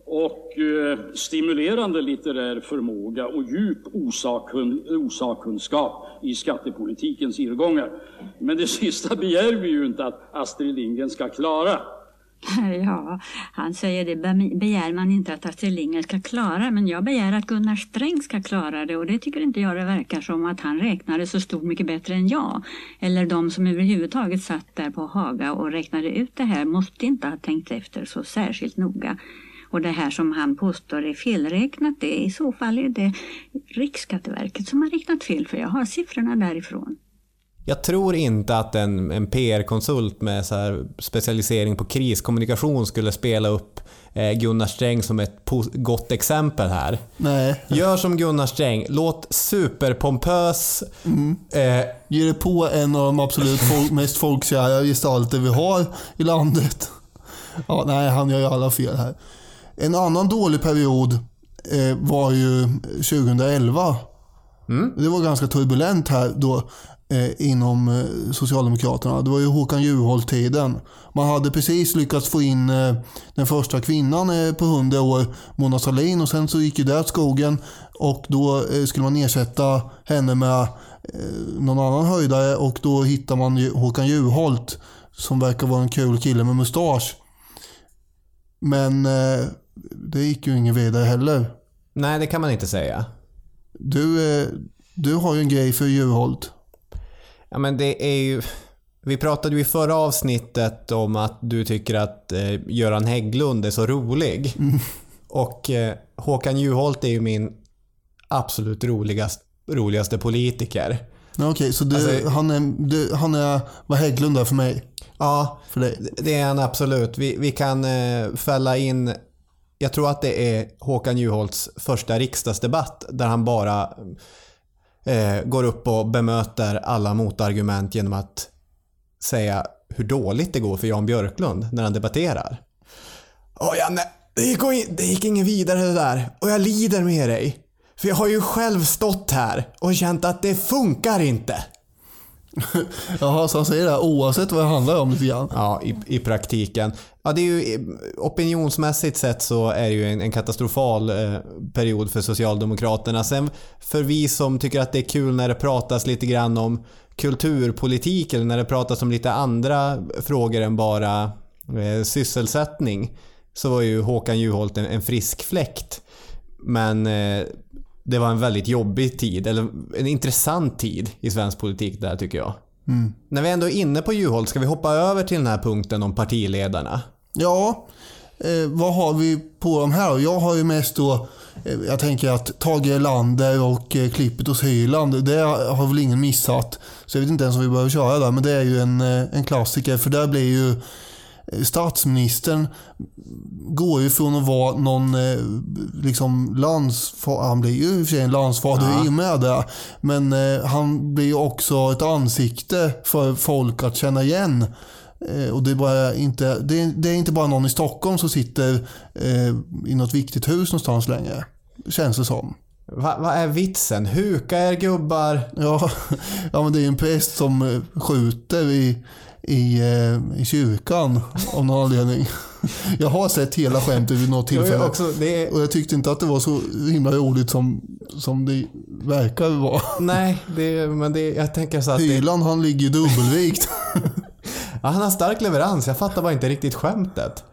och eh, stimulerande litterär förmåga och djup osakun, osakkunskap i skattepolitikens irrgångar. Men det [laughs] sista begär vi ju inte att Astrid Lindgren ska klara. [laughs] Ja, han säger det begär man inte att Astrid Lindgren ska klara, men jag begär att Gunnar Sträng ska klara det och det tycker inte jag det verkar som att han räknade så stort mycket bättre än jag. Eller de som överhuvudtaget satt där på Haga och räknade ut det här måste inte ha tänkt efter så särskilt noga. Och det här som han påstår är felräknat, det i så fall är det Riksskatteverket som har räknat fel för jag har siffrorna därifrån. Jag tror inte att en, en PR-konsult med så här specialisering på kriskommunikation skulle spela upp eh, Gunnar Sträng som ett gott exempel här. Nej, Gör som Gunnar Sträng, låt superpompös... Eh, ge dig på en av de absolut folk, mest folkkära gestalter vi har i landet. Ja, nej, han gör ju alla fel här. En annan dålig period eh, var ju 2011. Det var ganska turbulent här då eh, inom eh, Socialdemokraterna. Det var ju Håkan Juholt-tiden. Man hade precis lyckats få in eh, den första kvinnan eh, på 100 år, Mona Sahlin, och sen så gick ju det åt skogen och då eh, skulle man ersätta henne med någon annan höjdare och då hittar man ju Håkan Juholt som verkar vara en kul kille med mustasch. Men det gick ju ingen vidare heller. nej, det kan man inte säga. Du, eh, du har ju en grej för Juholt. Ja, men det är ju... Vi pratade ju i förra avsnittet om att du tycker att eh, Göran Hägglund är så rolig. [laughs] Och eh, Håkan Juholt är ju min absolut roligast, roligaste politiker. Okej, så du, Alltså- han, är, du, han är vad Hägglund är för mig. Ja, För dig. det är han absolut. Vi, vi kan eh, fälla in... Jag tror att det är Håkan Juholts första riksdagsdebatt där han bara eh, går upp och bemöter alla motargument genom att säga hur dåligt det går för Jan Björklund när han debatterar. Åh Janne, det gick, in, det gick ingen vidare det där och jag lider med dig. För jag har ju själv stått här och känt att det funkar inte. [laughs] Jaha, så han säger det här oavsett vad det handlar om lite grann. Ja, i, i praktiken. Ja, det är ju, opinionsmässigt sett så är det ju en, en katastrofal eh, period för Socialdemokraterna. Sen för vi som tycker att det är kul när det pratas lite grann om kulturpolitik eller när det pratas om lite andra frågor än bara eh, sysselsättning så var ju Håkan Juholt en, en frisk fläkt. Men eh, det var en väldigt jobbig tid, eller en intressant tid i svensk politik där tycker jag. När vi ändå är inne på Juholt, ska vi hoppa över till den här punkten om partiledarna? Ja, eh, vad har vi på de här? Jag har ju mest då, eh, jag tänker att Tage Erlander och eh, klippet hos Hyland, det har väl ingen missat. Så jag vet inte ens om vi behöver köra där, men det är ju en, eh, en klassiker. För där blir ju statsministern går ju från att vara någon eh, liksom landsfader, han blir ju i och för sig en landsfader Ja. i och med det. Men eh, han blir ju också ett ansikte för folk att känna igen. Eh, och det är, bara inte, det, är, det är inte bara någon i Stockholm som sitter i något viktigt hus någonstans längre. känns det som. Vad va är vitsen? Huka er gubbar. Ja, [laughs] ja men det är ju en präst som skjuter i, i, eh, i kyrkan av någon anledning. [laughs] Jag har sett hela skämtet vid något Jag tillfälle. är också, det är, Och jag tyckte inte att det var så himla roligt som, som det verkar vara. nej, det, men det, jag tänker så att det, Hyland han ligger dubbelvikt. [laughs] ja, han har stark leverans. Jag fattar bara inte riktigt skämtet.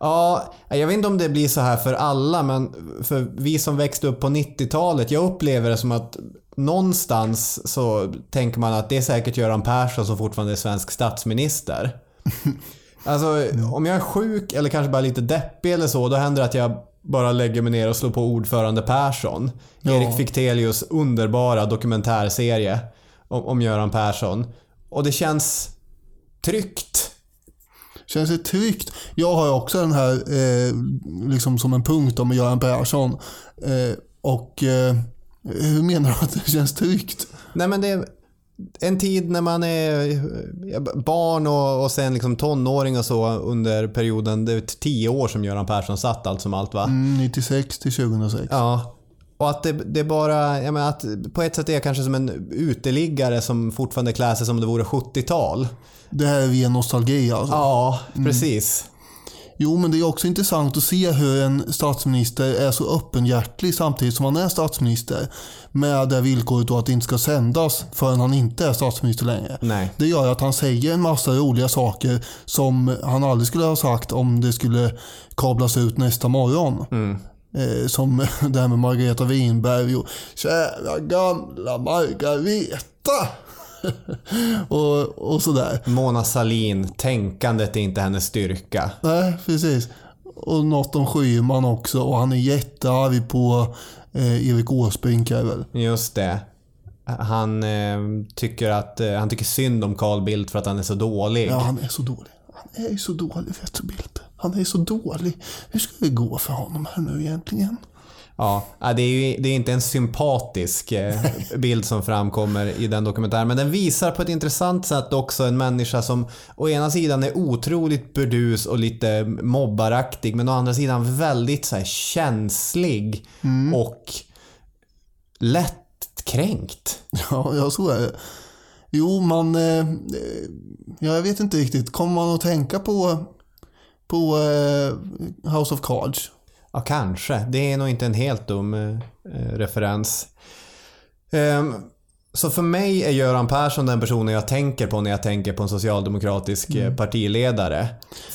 Ja, jag vet inte om det blir så här för alla, men för vi som växte upp på 90-talet, jag upplever det som att någonstans så tänker man att det är säkert Göran Persson som fortfarande är svensk statsminister. [laughs] Alltså, om jag är sjuk eller kanske bara lite deppig eller så, då händer det att jag bara lägger mig ner och slår på ordförande Persson. Ja. Erik Fichtelius underbara dokumentärserie om, om Göran Persson. Och det känns tryggt. Känns det tryggt? Jag har också den här eh, liksom som en punkt om Göran Persson. Eh, och eh, hur menar du att det känns tryggt? Nej men det är en tid när man är barn och, och sen liksom tonåring och så under perioden, det är tio år som Göran Persson satt allt som allt va? Mm, 96 till 2006. Ja. Och att det, det bara, jag menar att på ett sätt är jag kanske som en uteliggare som fortfarande klär sig som det vore 70-tal. Det här är via nostalgi alltså. Ja, precis. Jo, men det är också intressant att se hur en statsminister är så öppenhjärtig samtidigt som han är statsminister. Med det villkoret då att det inte ska sändas förrän han inte är statsminister längre. Nej. Det gör att han säger en massa roliga saker som han aldrig skulle ha sagt om det skulle kablas ut nästa morgon. Eh, som [laughs] det här med Margareta Winberg och kära gamla Margareta. [laughs] och, och sådär. Mona Salin, tänkandet är inte hennes styrka. Nej, precis. Och något om Schyman också och han är jättearg på eh, Erik Åsbrink är väl. Just det. Han eh, tycker att eh, han tycker synd om Carl Bildt för att han är så dålig. Ja, han är så dålig. Han är ju så dålig, vet du Bildt. Han är så dålig. Hur ska det gå för honom här nu egentligen? Ja, ja, det är ju det är inte en sympatisk eh, [laughs] bild som framkommer i den dokumentären. Men den visar på ett intressant sätt också en människa som å ena sidan är otroligt burdus och lite mobbaraktig. Men å andra sidan väldigt så här, känslig och lättkränkt. [laughs] Ja, ja, så är det. Jo, man... Eh, ja, jag vet inte riktigt. Kommer man att tänka på, på eh, House of Cards? Ja, kanske. Det är nog inte en helt dum eh, eh, referens. Ehm, så för mig är Göran Persson den personen jag tänker på när jag tänker på en socialdemokratisk eh, partiledare.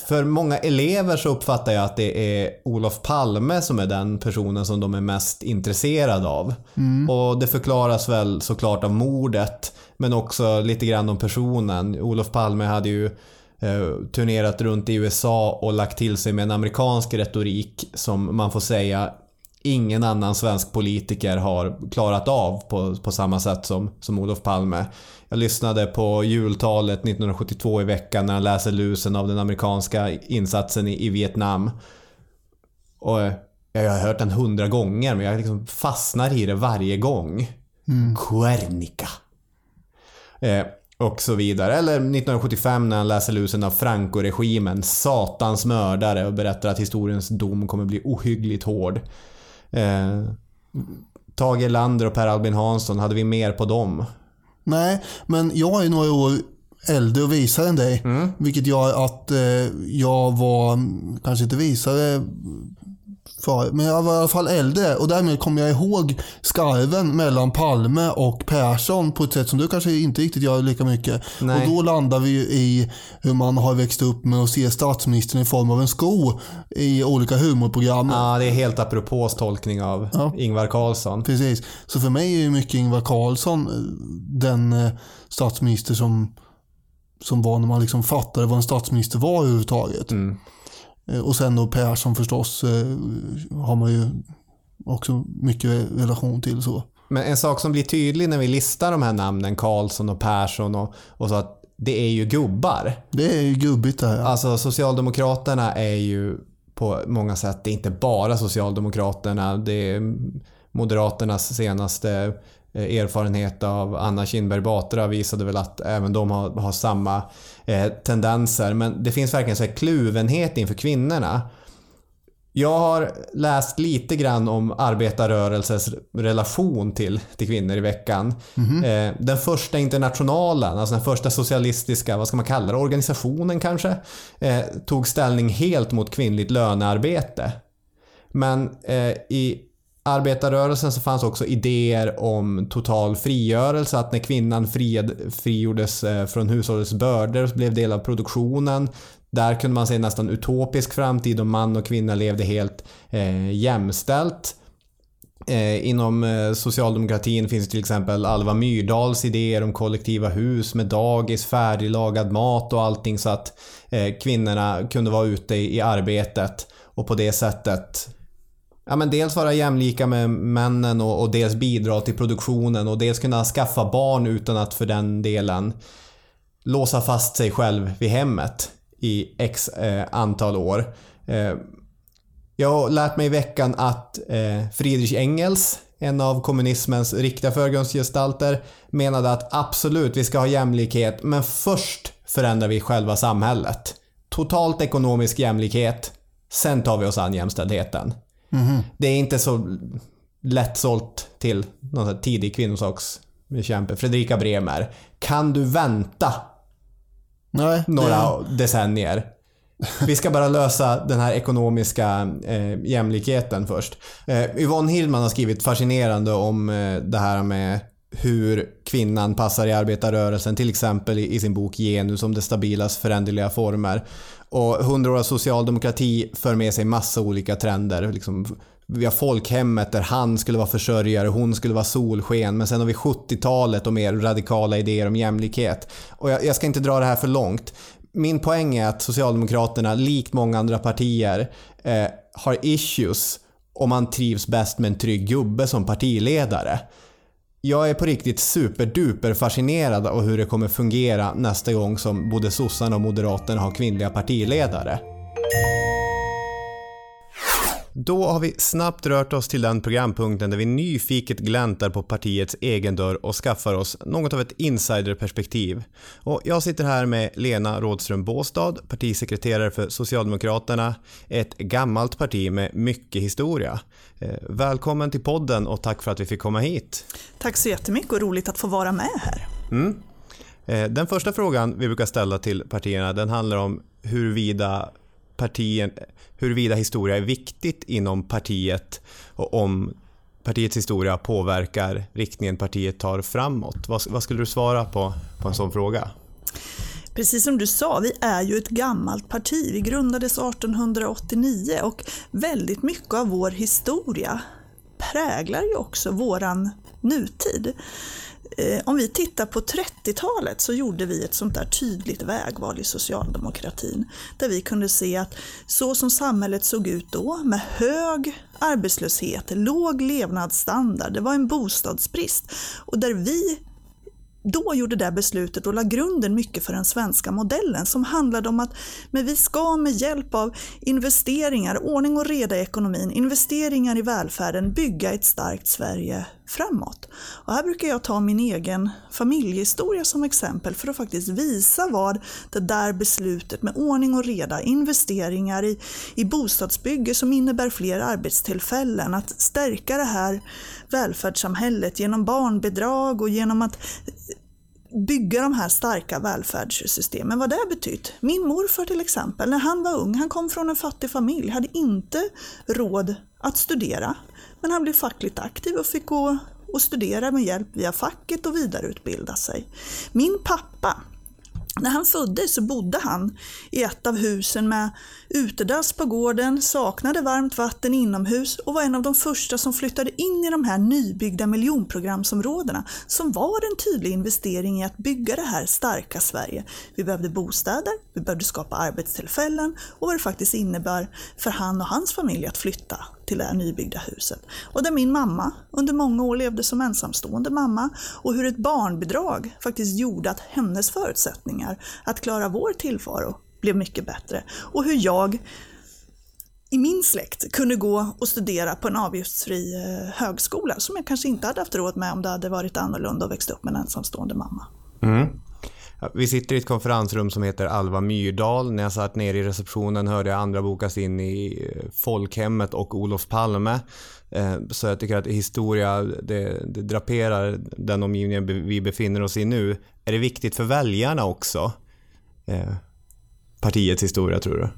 För många elever så uppfattar jag att det är Olof Palme som är den personen som de är mest intresserade av. Och det förklaras väl såklart av mordet, men också lite grann om personen. Olof Palme hade ju turnerat runt i USA och lagt till sig med en amerikansk retorik som man får säga ingen annan svensk politiker har klarat av på, på samma sätt som, som Olof Palme. Jag lyssnade på jultalet 1972 i veckan när han läser lusen av den amerikanska insatsen i, i Vietnam. Och eh, jag har hört den hundra gånger men jag liksom fastnar i det varje gång. Guernica. Eh, och så vidare. Eller 1975 när han läser lusen av Franco-regimen, satans mördare och berättar att historiens dom kommer bli ohyggligt hård. Eh, Tage Erlander och Per Albin Hansson, hade vi mer på dem? Nej, men jag är några år äldre och visare än dig. Vilket gör att eh, jag var, mm, kanske inte visare för, men jag var i alla fall äldre och därmed kommer jag ihåg skarven mellan Palme och Persson på ett sätt som du kanske inte riktigt gör lika mycket. Nej. Och då landar vi ju i hur man har växt upp med att se statsministern i form av en sko i olika humorprogram. Ja, det är helt apropås tolkning av Ja. Ingvar Carlsson. Precis. Så för mig är ju mycket Ingvar Carlsson eh, den eh, statsminister som, som var när man liksom fattade vad en statsminister var överhuvudtaget. Mm. Eh, Och sen då Persson förstås eh, har man ju också mycket relation till så. Men en sak som blir tydlig när vi listar de här namnen, Karlsson och Persson och, och så att det är ju gubbar. Det är ju gubbigt det här. Alltså Socialdemokraterna är ju på många sätt, det är inte bara Socialdemokraterna. Det är Moderaternas senaste erfarenhet av Anna Kinberg Batra visade väl att även de har, har samma eh, tendenser. Men det finns verkligen så här kluvenhet inför kvinnorna. Jag har läst lite grann om arbetarrörelsens relation till, till kvinnor i veckan. Eh, den första internationalen, alltså den första socialistiska, vad ska man kalla det, organisationen kanske, eh, tog ställning helt mot kvinnligt lönearbete. Men eh, i arbetarrörelsen så fanns också idéer om total frigörelse, att när kvinnan friad, frigjordes eh, från hushållets bördor och blev del av produktionen, där kunde man se nästan utopisk framtid om man och kvinna levde helt eh, jämställt. Eh, inom eh, socialdemokratin finns till exempel Alva Myrdals idéer om kollektiva hus med dagis, färdiglagad mat och allting så att eh, kvinnorna kunde vara ute i, i arbetet och på det sättet Ja, men dels vara jämlika med männen och, och dels bidra till produktionen och dels kunna skaffa barn utan att för den delen låsa fast sig själv vid hemmet i x eh, antal år. Eh, jag har lärt mig i veckan att eh, Friedrich Engels, en av kommunismens riktiga förgrundsgestalter, menade att absolut, vi ska ha jämlikhet, men först förändrar vi själva samhället. Totalt ekonomisk jämlikhet, sen tar vi oss an jämställdheten. Det är inte så lättsålt till någon tidig kvinnosakskämpe. Fredrika Bremer. Kan du vänta Nej, några det, decennier? Vi ska bara lösa den här ekonomiska eh, jämlikheten först. Eh, Yvonne Hillman har skrivit fascinerande om eh, det här med hur kvinnan passar i arbetarrörelsen, till exempel i, sin bok Genus om det stabilas föränderliga former. Och hundra år av socialdemokrati för med sig massa olika trender. Liksom, vi har folkhemmet där han skulle vara försörjare, hon skulle vara solsken. Men sen har vi 70-talet och mer radikala idéer om jämlikhet. Och jag, jag ska inte dra det här för långt. Min poäng är att Socialdemokraterna, likt många andra partier, eh, har issues om man trivs bäst med en trygg gubbe som partiledare. Jag är på riktigt superduper fascinerad av hur det kommer fungera nästa gång som både sossarna och moderaterna har kvinnliga partiledare. Då har vi snabbt rört oss till den programpunkten där vi nyfiket gläntar på partiets egen dörr och skaffar oss något av ett insiderperspektiv. Och jag sitter här med Lena Rådström Båstad, partisekreterare för Socialdemokraterna, ett gammalt parti med mycket historia. Eh, Välkommen till podden och tack för att vi fick komma hit. Tack så jättemycket och roligt att få vara med här. Mm. Eh, Den första frågan vi brukar ställa till partierna den handlar om huruvida, partien, huruvida historia är viktigt inom partiet och om partiets historia påverkar riktningen partiet tar framåt. Vad, vad skulle du svara på, på en sån fråga? Precis som du sa, vi är ju ett gammalt parti. Vi grundades 1889 och väldigt mycket av vår historia präglar ju också våran nutid. Eh, om vi tittar på 30-talet så gjorde vi ett sånt där tydligt vägval i socialdemokratin. Där vi kunde se att så som samhället såg ut då, med hög arbetslöshet, låg levnadsstandard, det var en bostadsbrist. Och där vi då gjorde det beslutet och la grunden mycket för den svenska modellen som handlade om att men vi ska med hjälp av investeringar, ordning och reda i ekonomin, investeringar i välfärden bygga ett starkt Sverige framåt. Och här brukar jag ta min egen familjehistoria som exempel för att faktiskt visa vad det där beslutet med ordning och reda, investeringar i, i bostadsbygge som innebär fler arbetstillfällen, att stärka det här välfärdssamhället genom barnbidrag och genom att bygga de här starka välfärdssystemen, vad det har betytt. Min morfar till exempel, när han var ung, han kom från en fattig familj, hade inte råd att studera. Men han blev fackligt aktiv och fick gå och studera med hjälp via facket och vidareutbilda sig. Min pappa, när han föddes så bodde han i ett av husen med utedass på gården, saknade varmt vatten inomhus och var en av de första som flyttade in i de här nybyggda miljonprogramsområdena som var en tydlig investering i att bygga det här starka Sverige. Vi behövde bostäder, vi behövde skapa arbetstillfällen och vad det faktiskt innebär för han och hans familj att flytta till det här nybyggda huset. Och där min mamma under många år levde som ensamstående mamma och hur ett barnbidrag faktiskt gjorde att hennes förutsättningar att klara vår tillvaro blev mycket bättre. Och hur jag i min släkt kunde gå och studera på en avgiftsfri eh, högskola som jag kanske inte hade haft råd med om det hade varit annorlunda och växt upp med en ensamstående mamma. Mm. Vi sitter i ett konferensrum som heter Alva Myrdal. När jag satt ner i receptionen hörde jag andra bokas in i eh, folkhemmet och Olof Palme. Eh, så jag tycker att historia, det, det draperar den omgivningen vi befinner oss i nu. Är det viktigt för väljarna också? Eh, partiets historia tror du?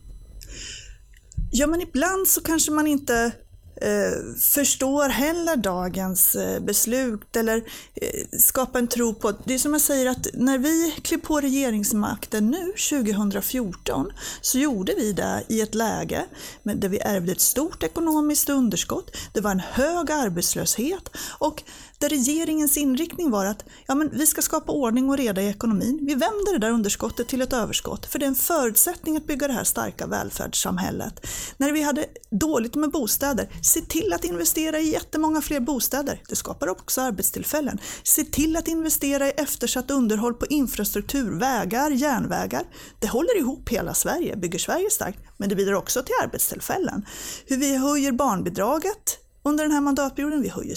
Ja, men ibland så kanske man inte eh, förstår heller dagens eh, beslut eller eh, skapar en tro på... Det är som jag säger att när vi klev på regeringsmakten nu 2014 så gjorde vi det i ett läge där vi ärvde ett stort ekonomiskt underskott, det var en hög arbetslöshet och där regeringens inriktning var att ja, men vi ska skapa ordning och reda i ekonomin. Vi vänder det där underskottet till ett överskott, för det är en förutsättning att bygga det här starka välfärdssamhället. När vi hade dåligt med bostäder, se till att investera i jättemånga fler bostäder. Det skapar också arbetstillfällen. Se till att investera i eftersatt underhåll på infrastruktur, vägar, järnvägar. Det håller ihop hela Sverige, bygger Sverige starkt, men det bidrar också till arbetstillfällen. Hur vi höjer barnbidraget, under den här mandatperioden. Vi höjer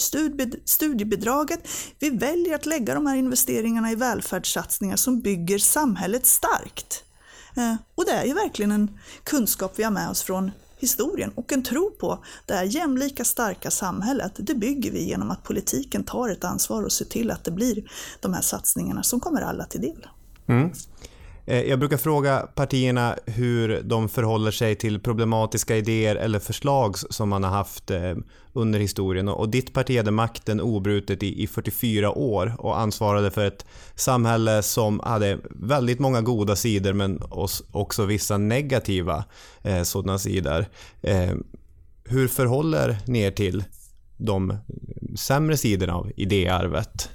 studiebidraget. Vi väljer att lägga de här investeringarna i välfärdssatsningar som bygger samhället starkt. Eh, och det är ju verkligen en kunskap vi har med oss från historien och en tro på det här jämlika, starka samhället. Det bygger vi genom att politiken tar ett ansvar och ser till att det blir de här satsningarna som kommer alla till del. Mm. Eh, jag brukar fråga partierna hur de förhåller sig till problematiska idéer eller förslag som man har haft eh, under historien. Och ditt parti hade makten obrutet i 44 år och ansvarade för ett samhälle som hade väldigt många goda sidor men också vissa negativa eh, sådana sidor. Hur förhåller ni er till de sämre sidorna av idéarvet?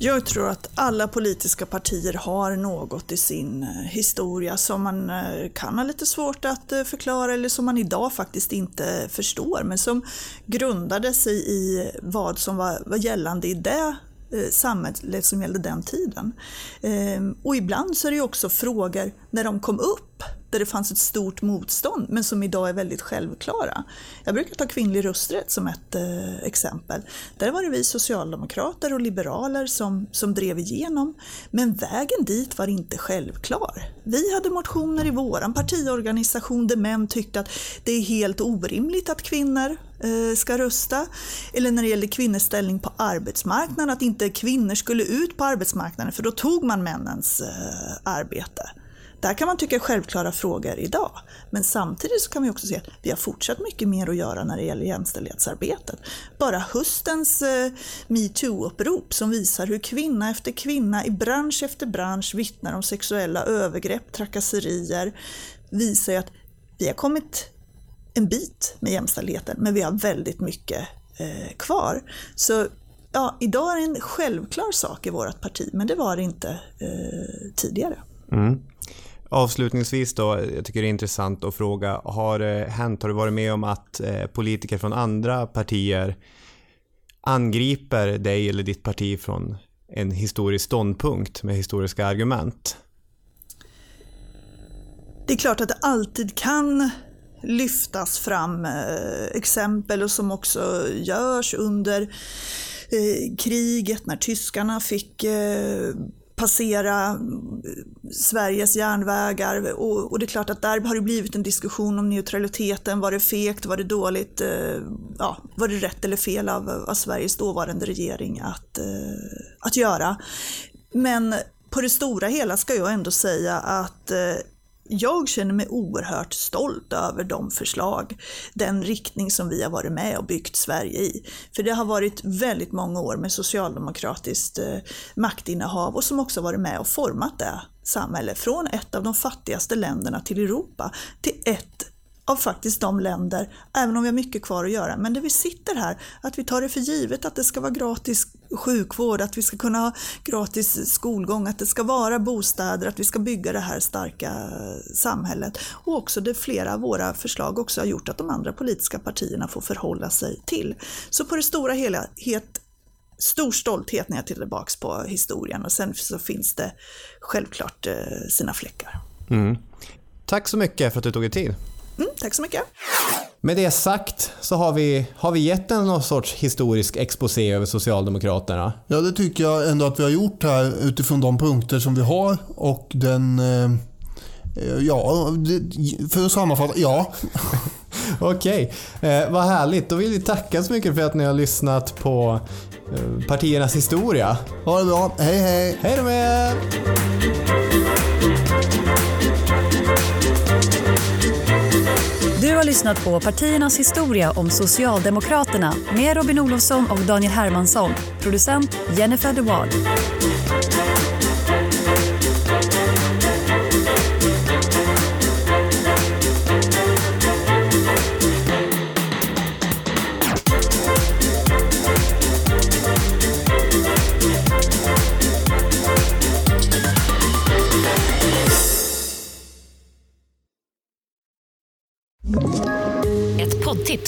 Jag tror att alla politiska partier har något i sin eh, historia som man eh, kan ha lite svårt att eh, förklara eller som man idag faktiskt inte förstår men som grundade sig i vad som var, var gällande i det samhället som gällde den tiden. Ehm, och ibland så är det ju också frågor när de kom upp där det fanns ett stort motstånd men som idag är väldigt självklara. Jag brukar ta kvinnlig rösträtt som ett eh, exempel. Där var det vi socialdemokrater och liberaler som, som drev igenom men vägen dit var inte självklar. Vi hade motioner i vår partiorganisation där män tyckte att det är helt orimligt att kvinnor eh, ska rösta. Eller när det gällde kvinnors ställning på arbetsmarknaden, att inte kvinnor skulle ut på arbetsmarknaden för då tog man männens eh, arbete. Där kan man tycka är självklara frågor idag. Men samtidigt så kan vi också se att vi har fortsatt mycket mer att göra när det gäller jämställdhetsarbetet. Bara höstens eh, metoo-upprop som visar hur kvinna efter kvinna i bransch efter bransch vittnar om sexuella övergrepp, trakasserier, visar ju att vi har kommit en bit med jämställdheten, men vi har väldigt mycket eh, kvar. Så ja, idag är det en självklar sak i vårt parti, men det var det inte eh, tidigare. Mm. Avslutningsvis då, jag tycker det är intressant att fråga, har det hänt, har du varit med om att eh, politiker från andra partier angriper dig eller ditt parti från en historisk ståndpunkt med historiska argument? Det är klart att det alltid kan lyftas fram eh, exempel och som också görs under kriget när tyskarna fick passera mm, Sveriges järnvägar och, och, det är klart att där har det blivit en diskussion om neutraliteten. Var det fegt? Var det dåligt? Eh, ja, var det rätt eller fel av, av Sveriges dåvarande regering att, eh, att göra? Men på det stora hela ska jag ändå säga att eh, jag känner mig oerhört stolt över de förslag, den riktning som vi har varit med och byggt Sverige i. För det har varit väldigt många år med socialdemokratiskt eh, maktinnehav och som också varit med och format det samhälle från ett av de fattigaste länderna till Europa till ett av faktiskt de länder, även om vi har mycket kvar att göra, men där vi sitter här, att vi tar det för givet att det ska vara gratis sjukvård, att vi ska kunna ha gratis skolgång, att det ska vara bostäder, att vi ska bygga det här starka eh, samhället. Och också det flera av våra förslag också har gjort att de andra politiska partierna får förhålla sig till. Så på det stora hela, helt stor stolthet när jag tittar tillbaks på historien och sen så finns det självklart eh, sina fläckar. Mm. Tack så mycket för att du tog dig tid. Mm, tack så mycket. Med det sagt så har vi, har vi gett en någon sorts historisk exposé över Socialdemokraterna. Ja, det tycker jag ändå att vi har gjort här utifrån de punkter som vi har och den... Eh, ja, det, för att sammanfatta, ja. [laughs] Okej, eh, vad härligt. Då vill vi tacka så mycket för att ni har lyssnat på eh, partiernas historia. Ha det bra. Hej hej! Hej då med er! Lyssnat på Partiernas historia om Socialdemokraterna med Robin Olofsson och Daniel Hermansson. Producent Jennifer de Waal.